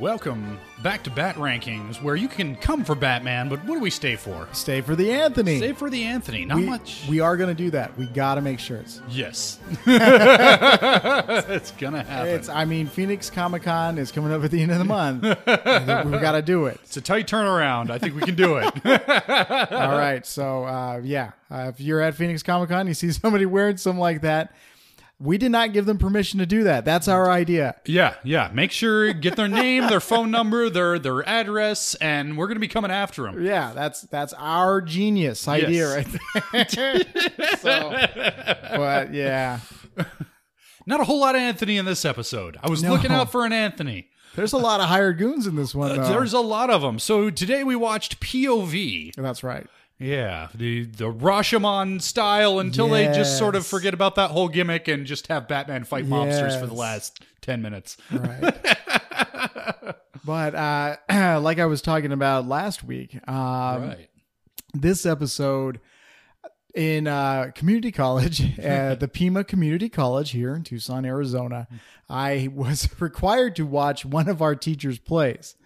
Welcome back to Bat Rankings, where you can come for Batman, but what do we stay for? Stay for the Anthony. Stay for the Anthony. Not we, much. we are going to do that. We got to make shirts. yes. it's gonna happen. It's. I mean, Phoenix Comic Con is coming up at the end of the month. We've got to do it. It's a tight turnaround. I think we can do it. All right. So uh, yeah, uh, if you're at Phoenix Comic Con, you see somebody wearing something like that. We did not give them permission to do that. That's our idea. yeah, yeah. Make sure get their name, their phone number, their their address, and we're gonna be coming after them. Yeah, that's that's our genius idea Yes. right there. so, but yeah, Not a whole lot of Anthony in this episode. I was No. looking out for an Anthony. there's a lot of hired goons in this one. Uh, though. There's a lot of them. So today we watched POV. that's right. Yeah, the the Rashomon style until they just sort of forget about that whole gimmick and just have Batman fight mobsters for the last ten minutes. Right. but uh, like I was talking about last week, um, right. this episode in uh, community college, uh, the Pima Community College here in Tucson, Arizona, I was required to watch one of our teachers' plays.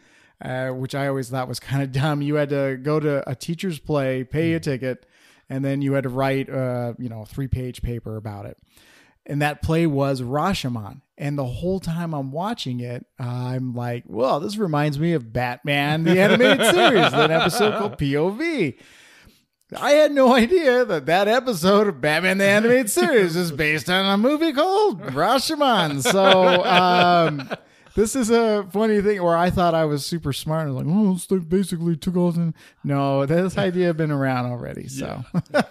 Uh, which I always thought was kind of dumb. You had to go to a teacher's play, pay a ticket, and then you had to write, uh, you know, a three-page paper about it. And that play was Rashomon. And the whole time I'm watching it, I'm like, well, this reminds me of Batman, the animated series, that episode called POV. I had no idea that that episode of Batman the Animated Series is based on a movie called Rashomon. So, um, this is a funny thing where I thought I was super smart. I was like, oh, it's like basically took all the. No, this idea had been around already. So,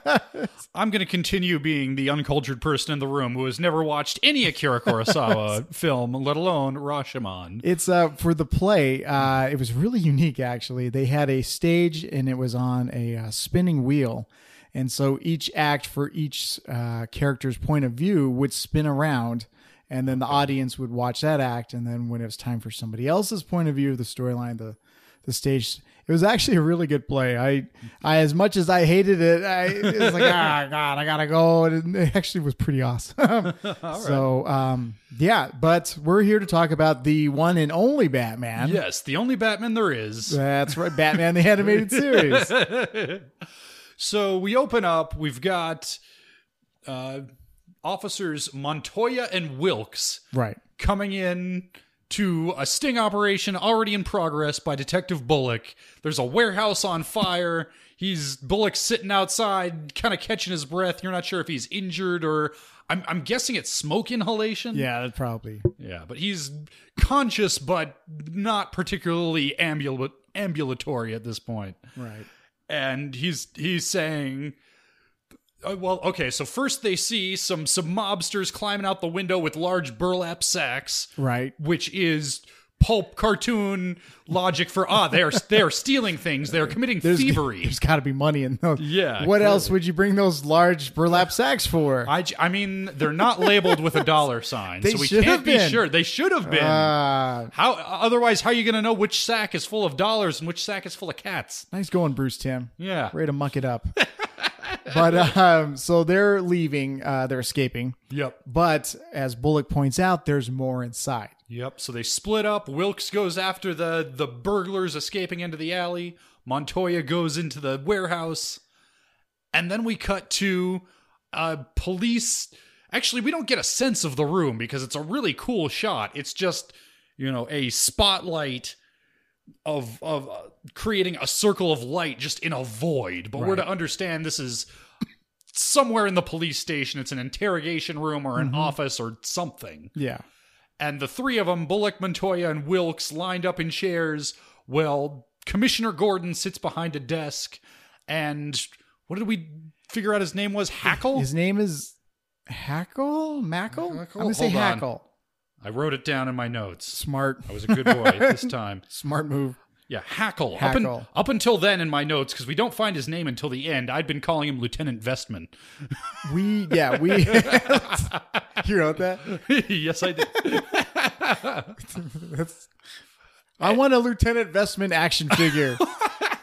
I'm going to continue being the uncultured person in the room who has never watched any Akira Kurosawa film, let alone Rashomon. it's uh, for the play. Uh, it was really unique, actually. They had a stage and it was on a uh, spinning wheel. And so each act for each uh, character's point of view would spin around, and then the audience would watch that act. And then when it was time for somebody else's point of view of the storyline, the the stage. It was actually a really good play. I, I as much as I hated it, I it was like, ah, God, I gotta go. And it actually was pretty awesome. So, um, yeah. But we're here to talk about the one and only Batman. Yes, the only Batman there is. That's right, Batman the animated series. So we open up. We've got uh, officers Montoya and Wilkes Right. coming in to a sting operation already in progress by Detective Bullock. There's a warehouse on fire. He's Bullock sitting outside, kind of catching his breath. You're not sure if he's injured or. I'm, I'm guessing it's smoke inhalation. Yeah, probably. Yeah, but he's conscious, but not particularly ambul- ambulatory at this point Right. and he's he's saying uh, well okay so first they see some some mobsters climbing out the window with large burlap sacks Right. which is pulp cartoon logic for ah they're they're stealing things they're committing thievery There's got to be money in those. Yeah, What else would you bring those large burlap sacks for? i, I mean they're not labeled with a dollar sign so we can't be sure they should have been Ah, how otherwise how are you going to know which sack is full of dollars and which sack is full of cats nice going, Bruce Timm. yeah Ready to muck it up. but um, so they're leaving. Uh, they're escaping. yep But as Bullock points out, there's more inside. Yep. So they split up. Wilkes goes after the the burglars escaping into the alley. Montoya goes into the warehouse, and then we cut to uh, police. Actually, we don't get a sense of the room because it's a really cool shot. It's just you know a spotlight of of uh, creating a circle of light just in a void. But we're to understand this is somewhere in the police station. It's an interrogation room or an office or something Yeah. and the three of them, Bullock, Montoya, and Wilkes, lined up in chairs. Well, Commissioner Gordon sits behind a desk, and what did we figure out his name was? Hackle? His name is Hackle? Mackle? I'm going to say on. Hackle. I wrote it down in my notes. Smart. I was a good boy this time. Smart move. Yeah, Hackle. Up, un- Hackle. up until then in my notes, because we don't find his name until the end, I'd been calling him Lieutenant Vestman. We, yeah, we. you wrote that? yes, I did. I want a Lieutenant Vestman action figure.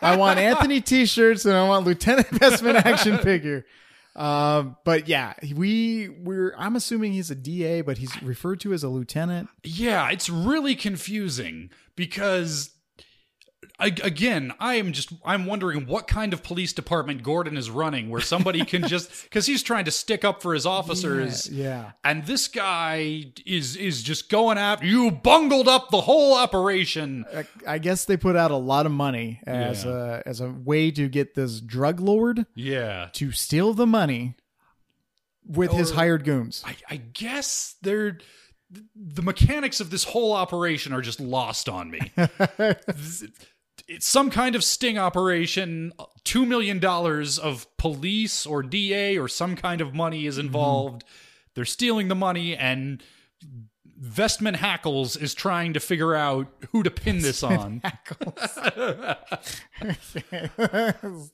I want Anthony t shirts and I want Lieutenant Vestman action figure. Um, but yeah, we we're I'm assuming he's a DA, but he's referred to as a lieutenant. Yeah, it's really confusing because I, again, I am just I'm wondering what kind of police department Gordon is running where somebody can just cuz he's trying to stick up for his officers. Yeah, yeah. And this guy is is just going after you bungled up the whole operation. I, I guess they put out a lot of money as Yeah. a as a way to get this drug lord Yeah. to steal the money with his hired goons. I, I guess they're the mechanics of this whole operation are just lost on me. it's some kind of sting operation. Two million dollars of police or DA or some kind of money is involved. They're stealing the money, and Vestman Hackles is trying to figure out who to pin this on.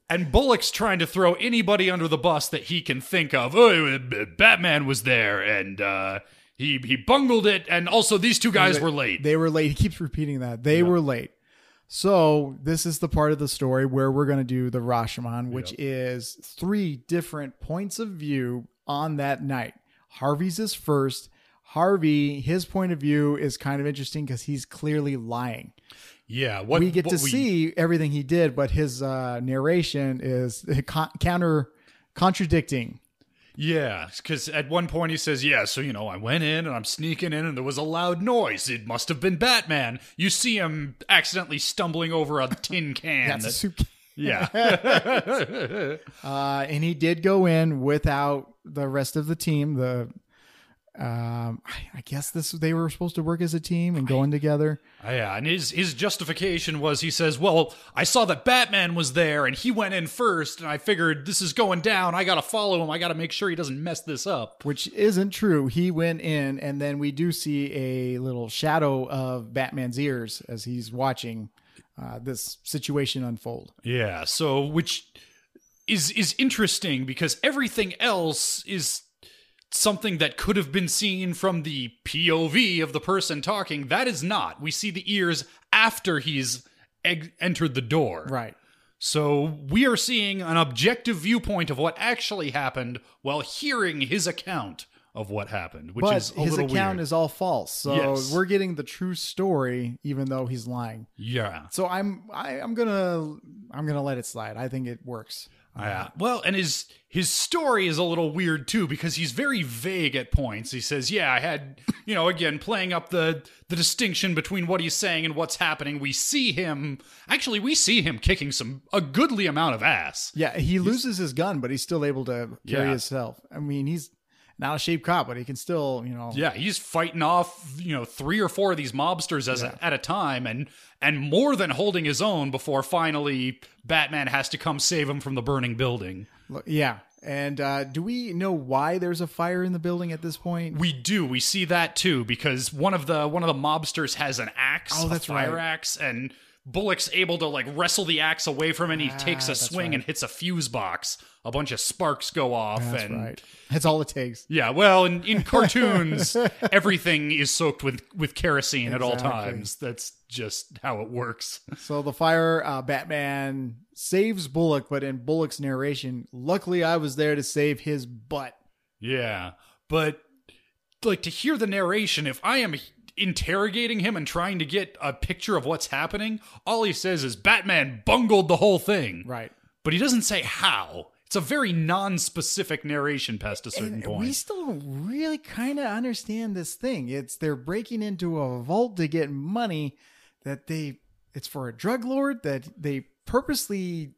And Bullock's trying to throw anybody under the bus that he can think of. Oh, Batman was there, and uh, he he bungled it, and also these two guys were late. They were late. He keeps repeating that. They were late. So this is the part of the story where we're going to do the Rashomon, which is three different points of view on that night. Harvey's is first. Harvey, his point of view is kind of interesting because he's clearly lying. yeah, what we get what to we- see everything he did, but his uh, narration is con- counter contradicting. Yeah, because at one point he says, "Yeah, so you know, I went in and I'm sneaking in, and there was a loud noise. It must have been Batman." You see him accidentally stumbling over a tin can. That's a that- soup. yeah, Uh, and he did go in without the rest of the team. The um, I, I guess this they were supposed to work as a team and go in together. Uh, Yeah, and his his justification was he says, "Well, I saw that Batman was there and he went in first and I figured this is going down. I got to follow him. I got to make sure he doesn't mess this up." Which isn't true. He went in, and then we do see a little shadow of Batman's ears as he's watching uh, this situation unfold. Yeah, so which is is interesting because everything else is something that could have been seen from the POV of the person talking. That is not. We see the ears after he's eg- entered the door. Right. So we are seeing an objective viewpoint of what actually happened while hearing his account of what happened, which But is a his account weird. is all false, so Yes. we're getting the true story, even though he's lying. yeah. So I'm I, I'm gonna I'm gonna let it slide. I think it works. Yeah. Well, and his his story is a little weird too because he's very vague at points. He says, "Yeah, I had, you know, again playing up the the distinction between what he's saying and what's happening. We see him actually we see him kicking some a goodly amount of ass. Yeah, he loses his gun, but he's still able to carry Yeah. himself. I mean, he's not a shape cop, but he can still, you know. Yeah, he's fighting off, you know, three or four of these mobsters as a, at a time and and more than holding his own before finally Batman has to come save him from the burning building. Yeah. And uh, do we know why there's a fire in the building at this point? We do. We see that too because one of the one of the mobsters has an axe, Oh, a that's fire right. axe, and Bullock's able to like wrestle the axe away from him. And he takes a Ah, swing right. and hits a fuse box. A bunch of sparks go off, That's and right. That's all it takes. yeah. Well, in, in cartoons, everything is soaked with with kerosene at all times. That's just how it works. So the fire, uh, Batman saves Bullock, but in Bullock's narration, luckily I was there to save his butt. Yeah, but like to hear the narration, if I am interrogating him and trying to get a picture of what's happening, all he says is Batman bungled the whole thing. Right. But he doesn't say how. It's a very non-specific narration past a certain And point. we still don't really kind of understand this thing. It's they're breaking into a vault to get money that they it's for a drug lord that they purposely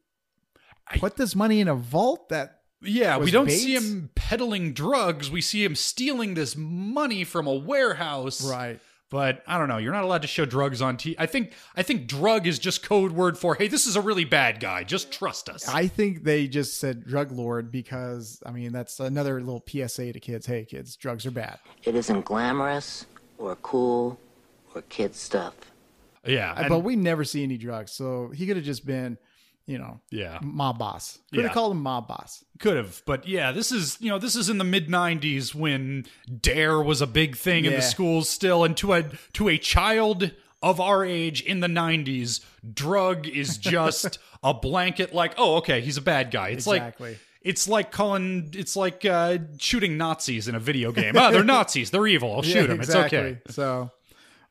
put this money in a vault that yeah, we don't Bates? see him peddling drugs. We see him stealing this money from a warehouse. right But I don't know. You're not allowed to show drugs on TV. I think I think drug is just code word for hey, this is a really bad guy. Just trust us. I think they just said drug lord because I mean that's another little PSA to kids. Hey kids, drugs are bad. It isn't glamorous or cool or kid stuff. yeah, and- but we never see any drugs, so he could have just been, you know, yeah. mob boss. Could have called him mob boss. Could have, but yeah, this is you know this is in the mid '90s when Dare was a big thing in the schools still, and to a to a child of our age in the '90s, drug is just a blanket like, oh, okay, he's a bad guy. It's Exactly. like it's like calling it's like uh, shooting Nazis in a video game. Oh, they're Nazis. They're evil. I'll shoot them. It's okay. So,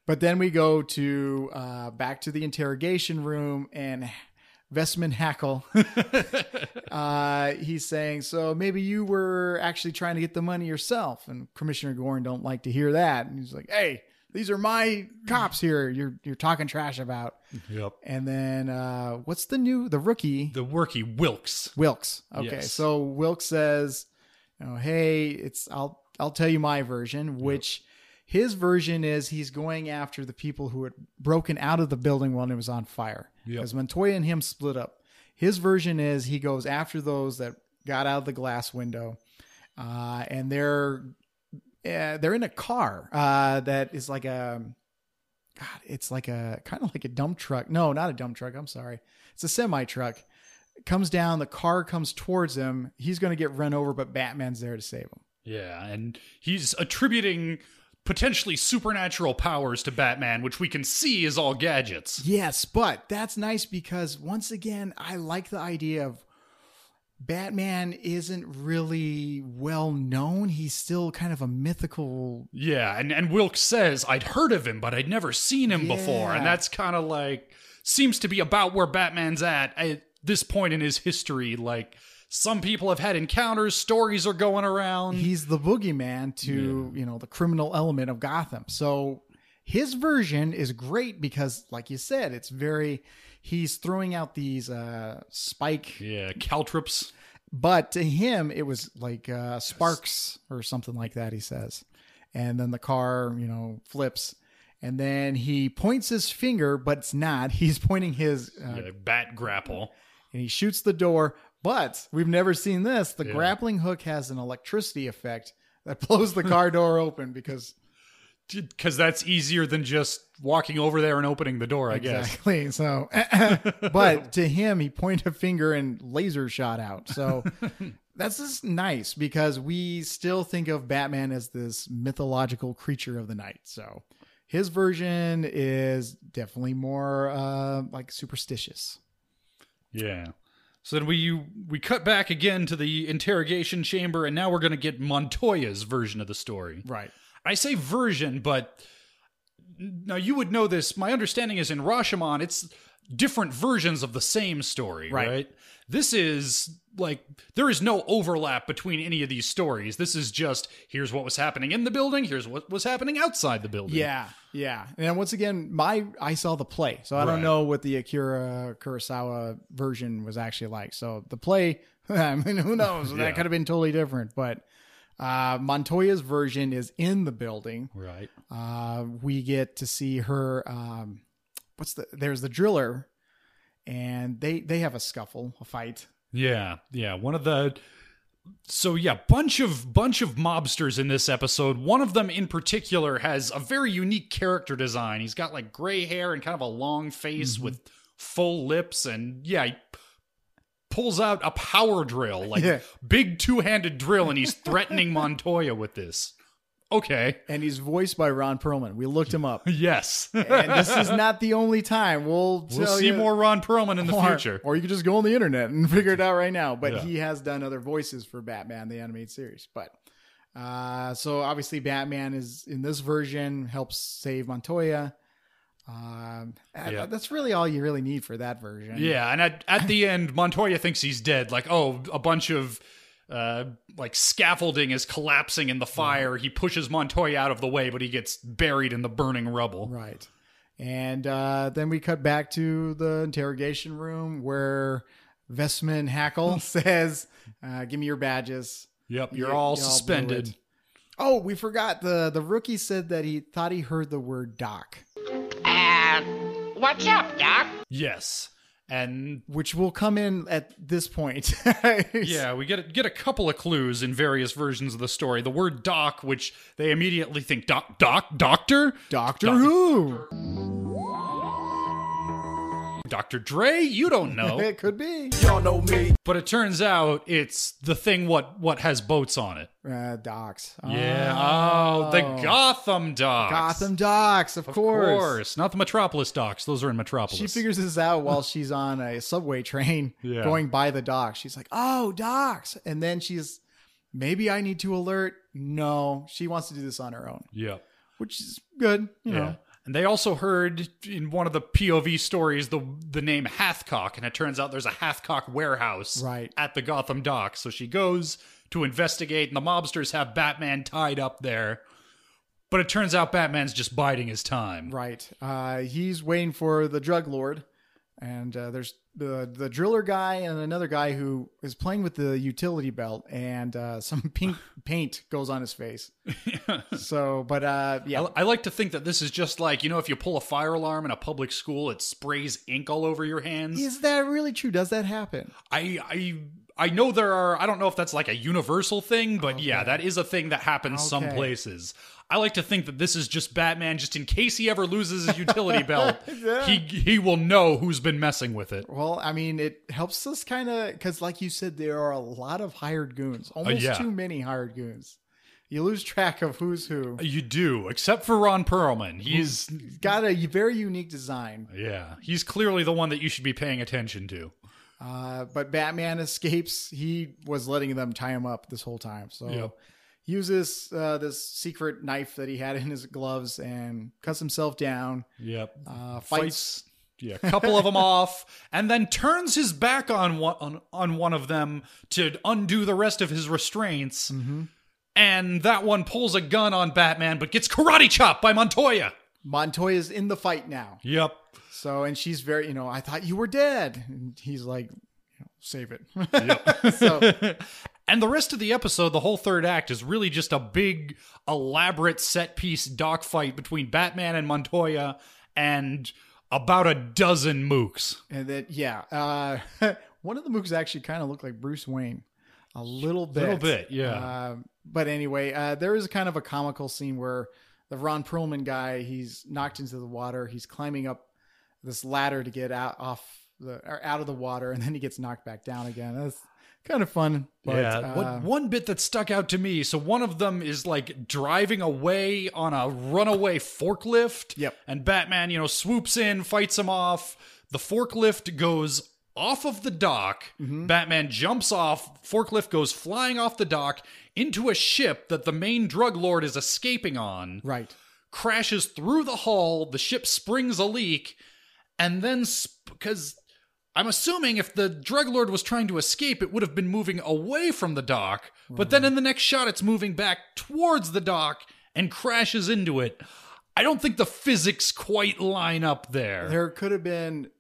but then we go to uh, back to the interrogation room and Vestman Hackle. uh, he's saying, "So maybe you were actually trying to get the money yourself." And Commissioner Gordon don't like to hear that. And he's like, "Hey, these are my cops here. You're you're talking trash about." Yep. And then uh, what's the new the rookie The worky Wilkes. Wilkes? Okay, Yes. so Wilkes says, you know, "Hey, it's I'll I'll tell you my version, which." His version is he's going after the people who had broken out of the building when it was on fire. Yep. Because Montoya and him split up. His version is he goes after those that got out of the glass window, uh, and they're uh, they're in a car uh, that is like a God, it's like a kind of like a dump truck. No, not a dump truck. I'm sorry, it's a semi truck. Comes down, the car comes towards him. He's going to get run over, but Batman's there to save him. Yeah, and he's attributing potentially supernatural powers to Batman, which we can see is all gadgets. Yes, but that's nice because once again, I like the idea of Batman isn't really well known. He's still kind of a mythical. Yeah, and and Wilkes says I'd heard of him, but I'd never seen him before, and that's kind of like seems to be about where Batman's at at this point in his history. Like some people have had encounters, stories are going around. He's the boogeyman to, you know, the criminal element of Gotham. So his version is great because, like you said, it's very. He's throwing out these uh, spike yeah, caltrops. But to him, it was like uh, sparks or something like that, he says. And then the car, you know, flips. And then he points his finger, but it's not. He's pointing his, uh, Yeah, bat grapple. and he shoots the door. But we've never seen this. The grappling hook has an electricity effect that blows the car door open because Because that's easier than just walking over there and opening the door, I guess. Exactly. So, but to him, he pointed a finger and laser shot out. So that's just nice because we still think of Batman as this mythological creature of the night. So his version is definitely more uh, like superstitious. Yeah. So then we we cut back again to the interrogation chamber, and now we're going to get Montoya's version of the story. Right. I say version, but now you would know this. My understanding is in Rashomon, it's different versions of the same story, Right. right? This is like there is no overlap between any of these stories. This is just here's what was happening in the building, here's what was happening outside the building. Yeah, yeah. And once again, my I saw the play, so I don't know what the Akira Kurosawa version was actually like. So the play, I mean, who knows? Yeah. That could have been totally different. But uh, Montoya's version is in the building. Right. Uh, we get to see her. Um, what's the? There's the driller, and they they have a scuffle, a fight. Yeah, yeah. One of the so yeah, bunch of bunch of mobsters in this episode. One of them in particular has a very unique character design. He's got like gray hair and kind of a long face mm-hmm. with full lips, and yeah, he pulls out a power drill, like Yeah. big two handed drill, and he's threatening Montoya with this. Okay, And he's voiced by Ron Perlman. We looked him up, yes, and this is not the only time. We'll we'll see you- more Ron Perlman in the or, future. Or you could just go on the internet and figure it out right now. But Yeah. he has done other voices for Batman, the animated series. But uh, so obviously, Batman is in this version helps save Montoya. Um, Yeah. that's really all you really need for that version. Yeah, and at, at the end, Montoya thinks he's dead. Like, oh, a bunch of uh, like scaffolding is collapsing in the fire. He pushes Montoya out of the way, but he gets buried in the burning rubble. Right. And uh, then we cut back to the interrogation room where Vestman Hackle says, uh, "Give me your badges." Yep, you're You- all y'all suspended. it. Oh, we forgot the the rookie said that he thought he heard the word doc. Uh, what's up, Doc? Yes, and which will come in at this point. yeah, we get get a couple of clues in various versions of the story. The word "doc," which they immediately think doc, doc, doctor, Doctor Doc- Who. Dr. Dre? You don't know. It could be. but it turns out it's the thing what what has boats on it. Uh, docks. Yeah. Oh, the Gotham docks. Gotham docks, of, course. Of course. course. Not the Metropolis docks. Those are in Metropolis. She figures this out while she's on a subway train Yeah. going by the docks. She's like, "Oh, docks!" And then she's, maybe I need to alert. No, she wants to do this on her own, Yeah. which is good. You Yeah. know, And they also heard in one of the POV stories the the name Hathcock, and it turns out there's a Hathcock warehouse Right. at the Gotham dock. So she goes to investigate, and the mobsters have Batman tied up there. But it turns out Batman's just biding his time. right? Uh, he's waiting for the drug lord, and uh, there's the the driller guy and another guy who is playing with the utility belt, and uh, some pink paint goes on his face. so, but uh, yeah, I, I like to think that this is just like you know if you pull a fire alarm in a public school, it sprays ink all over your hands. is that really true? Does that happen? I I I know there are. I don't know if that's like a universal thing, but yeah, that is a thing that happens some places. I like to think that this is just Batman, just in case he ever loses his utility belt, he he will know who's been messing with it. Well, I mean, it helps us kind of because, like you said, there are a lot of hired goons, almost Uh, yeah. too many hired goons. You lose track of who's who. You do, except for Ron Perlman. He's Got a very unique design, yeah, he's clearly the one that you should be paying attention to. uh, but Batman escapes. He was letting them tie him up this whole time, so Yep. Uses uh, this secret knife that he had in his gloves and cuts himself down. Yep. Uh, fights. fights yeah, a couple of them off, and then turns his back on one on, on one of them to undo the rest of his restraints. Mm-hmm. And that one pulls a gun on Batman, but gets karate chopped by Montoya. Montoya's in the fight now, Yep. so and she's very, you know, I thought you were dead, and he's like, save it. Yep. so And the rest of the episode, the whole third act, is really just a big, elaborate set piece dogfight between Batman and Montoya and about a dozen mooks. And then, yeah, uh, one of the mooks actually kind of looked like Bruce Wayne, a little bit, Little bit, yeah. Uh, but anyway, uh, there is kind of a comical scene where the Ron Perlman guy he's knocked into the water. He's climbing up this ladder to get out off the or out of the water, and then he gets knocked back down again. That's kind of fun. But, yeah. uh, one, one bit that stuck out to me. So one of them is like driving away on a runaway forklift. Yep. And Batman, you know, swoops in, fights him off. The forklift goes off of the dock. Mm-hmm. Batman jumps off. Forklift goes flying off the dock into a ship that the main drug lord is escaping on. right. Crashes through the hull. The ship springs a leak. And then, because I'm assuming if the drug lord was trying to escape, it would have been moving away from the dock. But then in the next shot, it's moving back towards the dock and crashes into it. I don't think the physics quite line up there. There could have been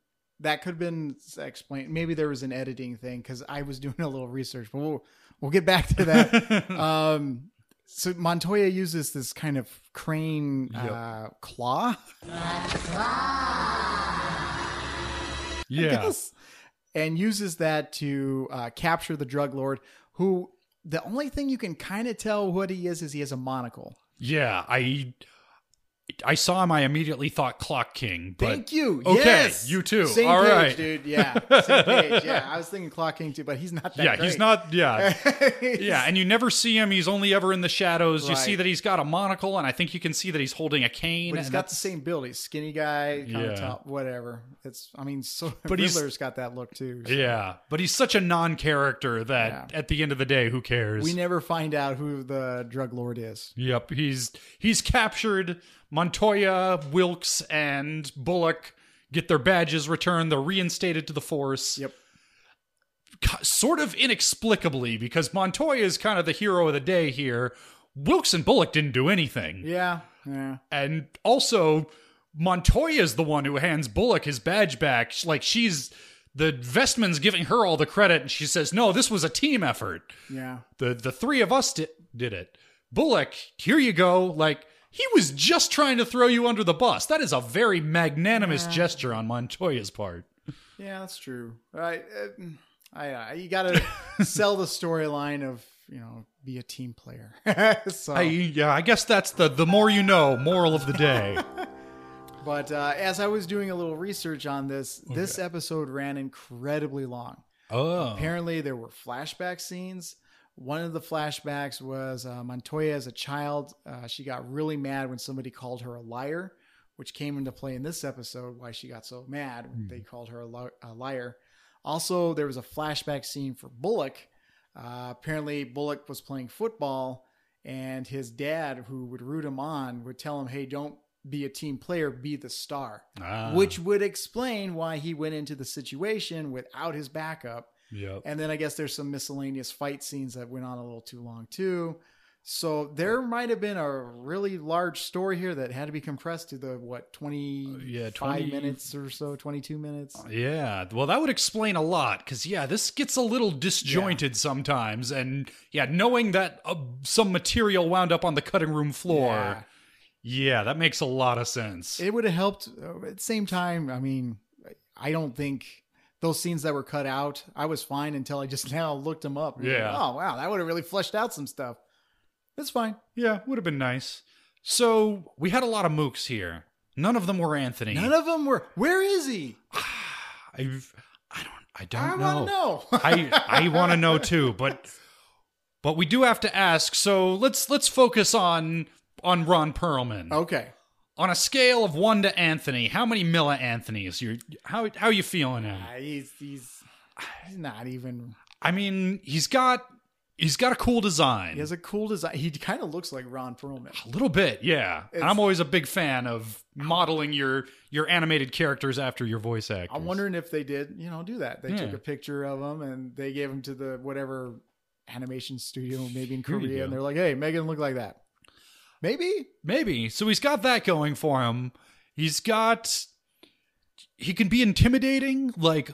that could have been explained. Maybe there was an editing thing because I was doing a little research, but we'll we'll get back to that. um, so Montoya uses this kind of crane uh, claw, yeah. yes, and uses that to uh, capture the drug lord. Who the only thing you can kind of tell what he is is he has a monocle. Yeah. I. I saw him. I immediately thought Clock King. Thank you. Okay, Yes. you too. Same All page, right. dude. Yeah, same page. Yeah, I was thinking Clock King too, but he's not that. Yeah, he's not. Yeah, yeah, and you never see him. He's only ever in the shadows. You see that he's got a monocle, and I think you can see that he's holding a cane. But he's got the same build. He's skinny guy, kind Yeah. of top, whatever. It's, I mean, so But he's- Riddler's got that look too. so Yeah, but he's such a non-character that Yeah. at the end of the day, who cares? We never find out who the drug lord is. Yep, he's he's captured. Montoya, Wilkes, and Bullock get their badges returned. They're reinstated to the force. Yep. Sort of inexplicably, because Montoya is kind of the hero of the day here. Wilkes and Bullock didn't do anything. Yeah. Yeah. And also, Montoya is the one who hands Bullock his badge back. Like she's the Vestman's giving her all the credit, and she says, "No, this was a team effort. Yeah. The the three of us did did it." Bullock, here you go. Like he was just trying to throw you under the bus. That is a very magnanimous gesture on Montoya's part. Yeah, that's true. Right. Uh, I, I, you got to sell the storyline of, you know, be a team player. so, I, yeah, I guess that's the the more you know moral of the day. But uh, as I was doing a little research on this, this episode ran incredibly long. Oh. Apparently, there were flashback scenes. One of the flashbacks was uh, Montoya as a child. Uh, she got really mad when somebody called her a liar, which came into play in this episode. Why she got so mad when they called her a, li- a liar. Also, there was a flashback scene for Bullock. Uh, apparently, Bullock was playing football, and his dad, who would root him on, would tell him, "Hey, don't be a team player, be the star," Ah. which would explain why he went into the situation without his backup. Yep. And then I guess there's some miscellaneous fight scenes that went on a little too long too. So there might have been a really large story here that had to be compressed to the what 20 yeah, 5 20 minutes or so, 22 minutes. Yeah, well, that would explain a lot because yeah, this gets a little disjointed sometimes, and yeah, knowing that uh, some material wound up on the cutting room floor, Yeah. yeah, that makes a lot of sense. It would have helped uh, at the same time, I mean, I don't think those scenes that were cut out, I was fine until I just now looked them up. Yeah. Oh, wow, that would have really fleshed out some stuff. It's fine. yeah, would have been nice. So we had a lot of mooks here. None of them were Anthony. None of them were. Where is he? I've, I don't. I don't I know. know. I I want to know too, but but we do have to ask. So let's let's focus on on Ron Perlman. okay. On a scale of one to Anthony, how many milli Anthony's? You how how you feeling him? Uh, he's he's he's not even. I mean, he's got he's got a cool design. He has a cool design. He kind of looks like Ron Perlman. a little bit, yeah. And It's- I'm always a big fan of modeling your your animated characters after your voice actors. I'm wondering if they did, you know, do that. They took a picture of him and they gave him to the whatever animation studio, maybe in Korea, and they're like, "Hey, Megan, look like that." Maybe Maybe. So he's got that going for him. He's got he can be intimidating like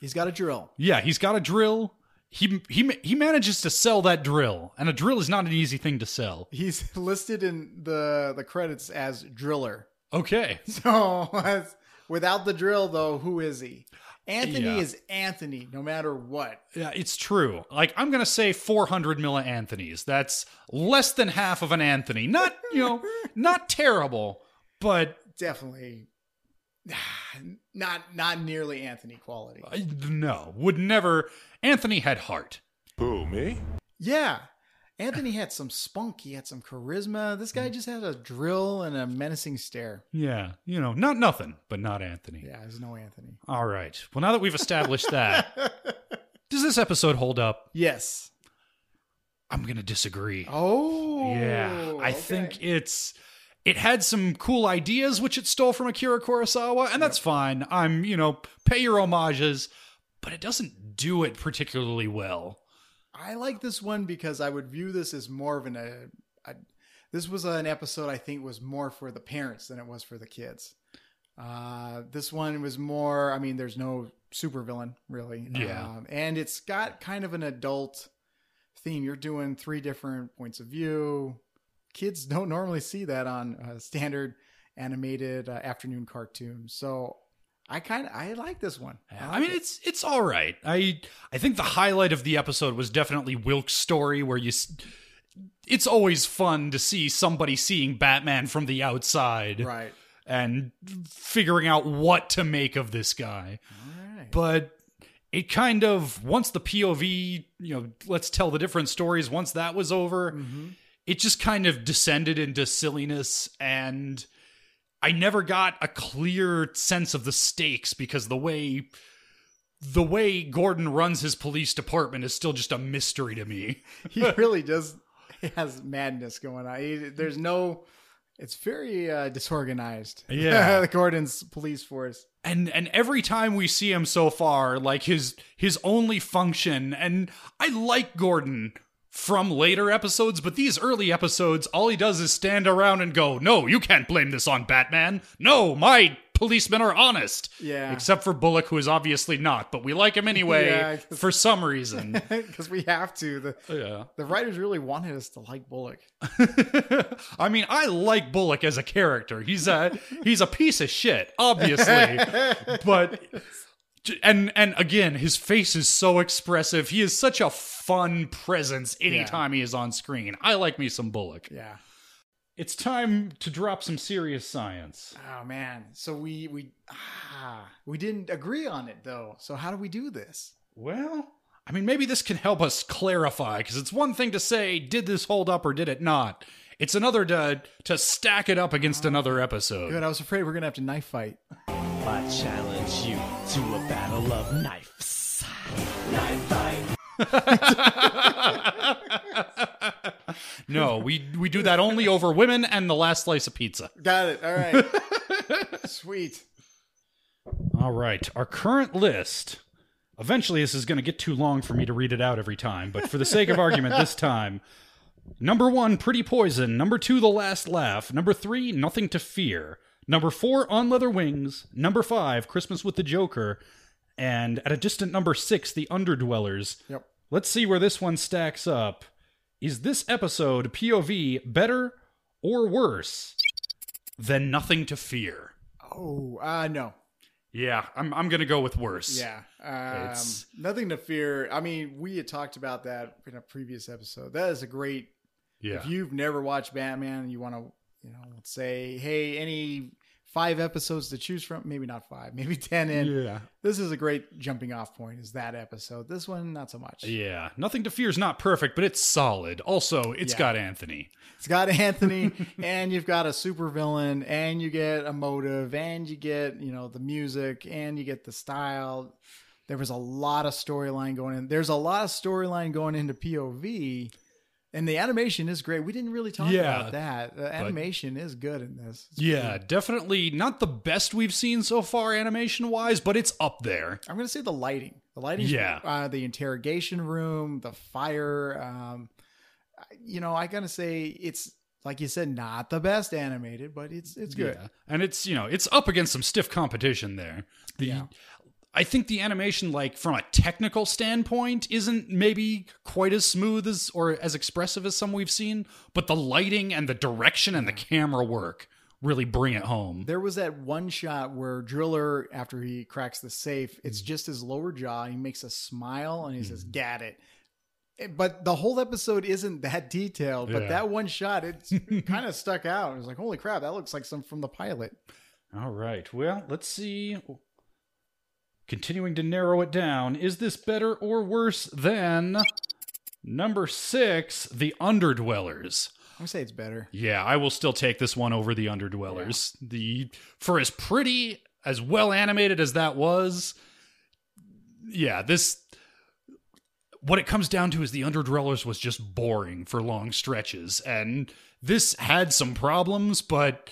he's got a drill. Yeah, he's got a drill. He he he manages to sell that drill, and a drill is not an easy thing to sell. He's listed in the the credits as driller. Okay, So without the drill, though, who is he? Anthony Yeah. is Anthony, no matter what. yeah, it's true. Like I'm gonna say 400 milli Anthony's. That's less than half of an Anthony. Not you know, not terrible, but Definitely not not nearly Anthony quality. uh, no, would never. Anthony had heart. Who, me? Yeah. Anthony had some spunk. He had some charisma. This Mm. guy just had a drill and a menacing stare. Yeah, you know, not nothing, but not Anthony. Yeah, there's no Anthony. All right. Well, now that we've established that, does this episode hold up? Yes. I'm gonna disagree. Oh. Yeah, I okay. think it's it had some cool ideas which it stole from Akira Kurosawa, and that's fine. I'm, you know, pay your homages, but it doesn't do it particularly well. I like this one because I would view this as more of an. A, a, this was an episode I think was more for the parents than it was for the kids. Uh, this one was more. I mean, there's no supervillain really. Yeah. Um, and it's got kind of an adult theme. You're doing three different points of view. Kids don't normally see that on uh, standard animated uh, afternoon cartoons. So I kind of I like this one. I mean, it's it's all right. I I think the highlight of the episode was definitely Wilk's story, where you. It's always fun to see somebody seeing Batman from the outside right. and figuring out what to make of this guy. Right. but it kind of once the POV, you know, let's tell the different stories. Once that was over, mm-hmm. it just kind of descended into silliness, and I never got a clear sense of the stakes because the way the way Gordon runs his police department is still just a mystery to me. he really does has madness going on. He, there's no. It's very uh, disorganized. Yeah. Gordon's police force. and and every time we see him so far like his his only function and i like gordon from later episodes but these early episodes all he does is stand around and go no you can't blame this on batman no my policemen are honest Yeah. except for bullock who is obviously not but we like him anyway Yeah, for some reason Because we have to. The oh, yeah the writers really wanted us to like Bullock. I mean, I like Bullock as a character. He's a he's a piece of shit, obviously. but and and again, his face is so expressive. He is such a fun presence anytime he is on screen. I like me some Bullock. Yeah. it's time to drop some serious science. Oh man. So we we ah we didn't agree on it though. So how do we do this? Well, I mean, maybe this can help us clarify because it's one thing to say, did this hold up or did it not? It's another to to stack it up against another episode. Good. I was afraid we are gonna have to knife fight. I challenge you to a battle of knives. Knife fight. No, we we do that only over women and the last slice of pizza. Got it. All right. Sweet. All right, our current list. Eventually, this is going to get too long for me to read it out every time, but for the sake of argument, this time. Number one, Pretty Poison. Number two, The Last Laugh. Number three, Nothing to Fear. Number four, On Leather Wings. Number five, Christmas with the Joker. And at a distant number six, The Underdwellers. Yep. Let's see where this one stacks up. Is this episode POV better or worse than Nothing to Fear? Oh, uh no. Yeah, I'm I'm gonna go with worse. Yeah. Um, It's- nothing to fear. I mean, we had talked about that in a previous episode. That is a great yeah, if you've never watched Batman and you want to, you know, say, hey, any five episodes to choose from, maybe not five, maybe ten in. yeah, This is a great jumping off point. Is that episode? This one, not so much. yeah. Nothing to Fear is not perfect, but it's solid. Also, it's Yeah. got Anthony. It's got Anthony, and you've got a supervillain, and you get a motive, and you get you know the music, and you get the style. There was a lot of storyline going in. There's a lot of storyline going into POV, and the animation is great. We didn't really talk Yeah, about that. The animation is good in this. It's Yeah, definitely not the best we've seen so far animation wise, but it's up there. I'm gonna say the lighting. The lighting, Yeah. uh, the interrogation room, the fire. Um, you know, I gotta say it's like you said, not the best animated, but it's it's good. Yeah. And it's, you know, it's up against some stiff competition there. The Yeah. I think the animation like from a technical standpoint isn't maybe quite as smooth as or as expressive as some we've seen, but the lighting and the direction and the mm-hmm. camera work really bring it home. There was that one shot where Driller, after he cracks the safe, it's mm-hmm. just his lower jaw. He makes a smile and he says, mm-hmm. "Got it." Eh, But the whole episode isn't that detailed. But Yeah. that one shot, it's kind of stuck out. It was like, "Holy crap, that looks like some from the pilot." All right. Well, let's see. Continuing to narrow it down, is this better or worse than number six, The Underdwellers? I'm gonna say it's better. Yeah, I will still take this one over The Underdwellers. The for as pretty, as well animated as that was, yeah, this what it comes down to is The Underdwellers was just boring for long stretches, and this had some problems, but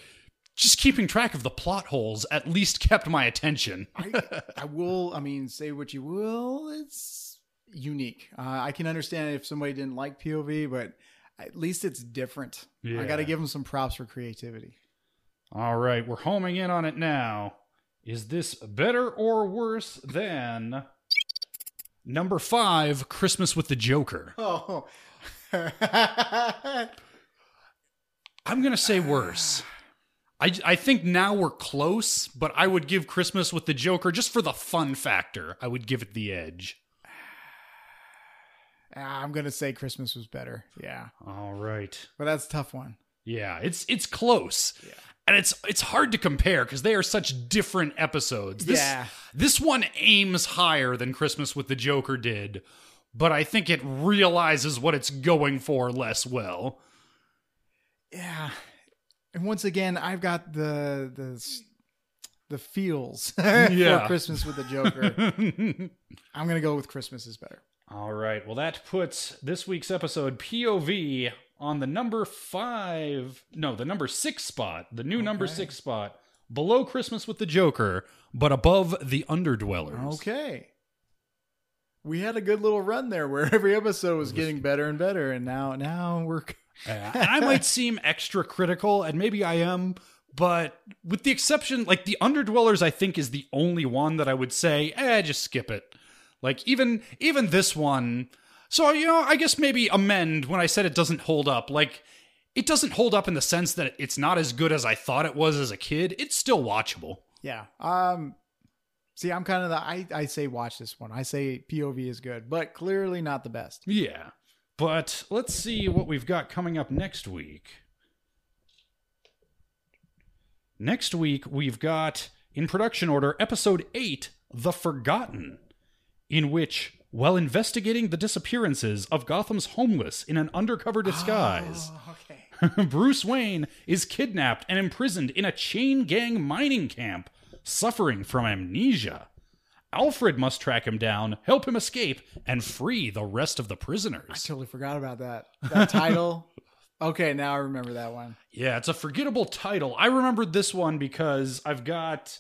just keeping track of the plot holes at least kept my attention. I, I will. I mean, say what you will. It's unique. Uh, I can understand if somebody didn't like POV, but at least it's different. I got to give them some props for creativity. All right, we're homing in on it now. Is this better or worse than number five, Christmas with the Joker? Oh, I'm gonna say worse. I, I think now we're close, but I would give Christmas with the Joker just for the fun factor. I would give it the edge. Ah, I'm gonna say Christmas was better. Yeah, All right. but that's a tough one. Yeah, it's it's close. Yeah. And it's it's hard to compare because they are such different episodes. This, Yeah. This one aims higher than Christmas with the Joker did, but I think it realizes what it's going for less well. Yeah, and once again, I've got the the the feels Yeah. for Christmas with the Joker. I'm gonna go with Christmas is better. All right. Well, that puts this week's episode POV on the number five, no, the number six spot, the new number six spot, below Christmas with the Joker, but above the Underdwellers. Okay. We had a good little run there where every episode was getting better and better, and now now we're Uh, and I might seem extra critical, and maybe I am, but with the exception, like the Underdwellers, I think is the only one that I would say, eh, just skip it. Like even even this one. So you know, I guess maybe amend when I said it doesn't hold up. Like it doesn't hold up in the sense that it's not as good as I thought it was as a kid. It's still watchable. yeah. Um see, I'm kind of the I, I say watch this one. I say POV is good, but clearly not the best. Yeah. But let's see what we've got coming up next week. Next week, we've got in production order episode 8, The Forgotten, in which, while investigating the disappearances of Gotham's homeless in an undercover disguise, ah, Okay. Bruce Wayne is kidnapped and imprisoned in a chain gang mining camp, suffering from amnesia. Alfred must track him down, help him escape, and free the rest of the prisoners. I totally forgot about that. That title. okay, now I remember that one. Yeah, it's a forgettable title. I remembered this one because I've got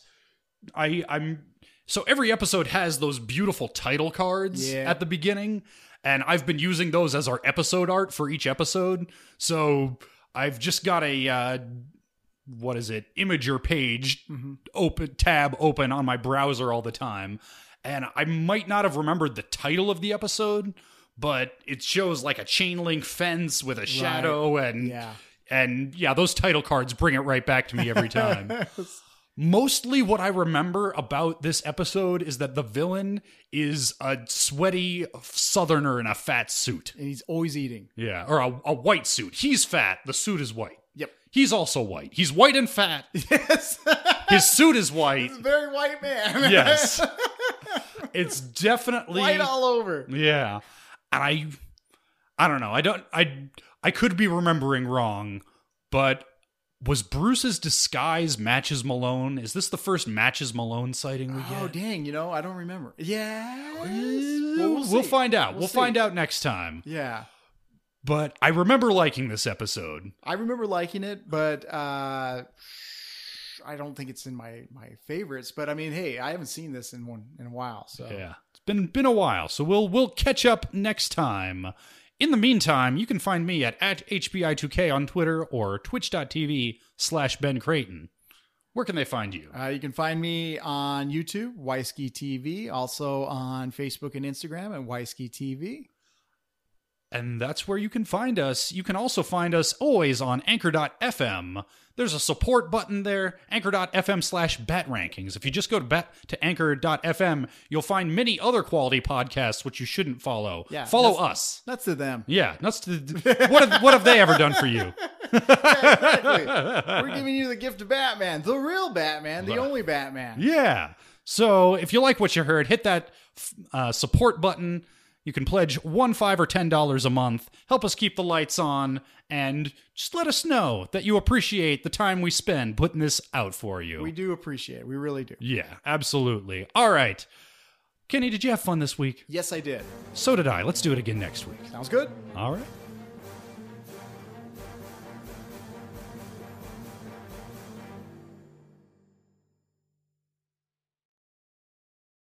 I I'm so every episode has those beautiful title cards Yeah. at the beginning and I've been using those as our episode art for each episode. So I've just got a uh what is it? Imgur page mm-hmm. open tab open on my browser all the time. And I might not have remembered the title of the episode, but it shows like a chain link fence with a shadow and Yeah. and yeah, those title cards bring it right back to me every time. Mostly what I remember about this episode is that the villain is a sweaty southerner in a fat suit. And he's always eating. Yeah, or a, a white suit. He's fat, the suit is white. Yep. He's also white. He's white and fat. Yes. His suit is white. He's a very white man. Yes. It's definitely White all over. Yeah. And I I don't know. I don't I I could be remembering wrong, but was Bruce's disguise matches Malone? Is this the first matches Malone sighting we oh, get? Oh dang! You know I don't remember. Yeah. we'll, we'll find out. We'll, find out next time. Yeah. But I remember liking this episode. I remember liking it, but uh, I don't think it's in my my favorites. But I mean, hey, I haven't seen this in one in a while, so Yeah. It's been been a while, so we'll we'll catch up next time. In the meantime, you can find me at, at HBI2K on Twitter or twitch.tv slash Ben Creighton. Where can they find you? Uh, you can find me on YouTube, Wisky TV, also on Facebook and Instagram at Wisky TV. And that's where you can find us. You can also find us always on anchor.fm. There's a support button there, anchor.fm slash bat rankings. If you just go to bat to anchor.fm, you'll find many other quality podcasts which you shouldn't follow. Yeah, follow that's- us. That's to them. Yeah, that's the, what have, what have they ever done for you? Exactly. We're giving you the gift of Batman, the real Batman, the only Batman. Yeah. So if you like what you heard, hit that uh, support button. You can pledge one, five, or ten dollars a month. Help us keep the lights on, and just let us know that you appreciate the time we spend putting this out for you. We do appreciate it. We really do. yeah, absolutely. All right, Kenny, did you have fun this week? Yes, I did. So did I. Let's do it again next week. Sounds good. All right.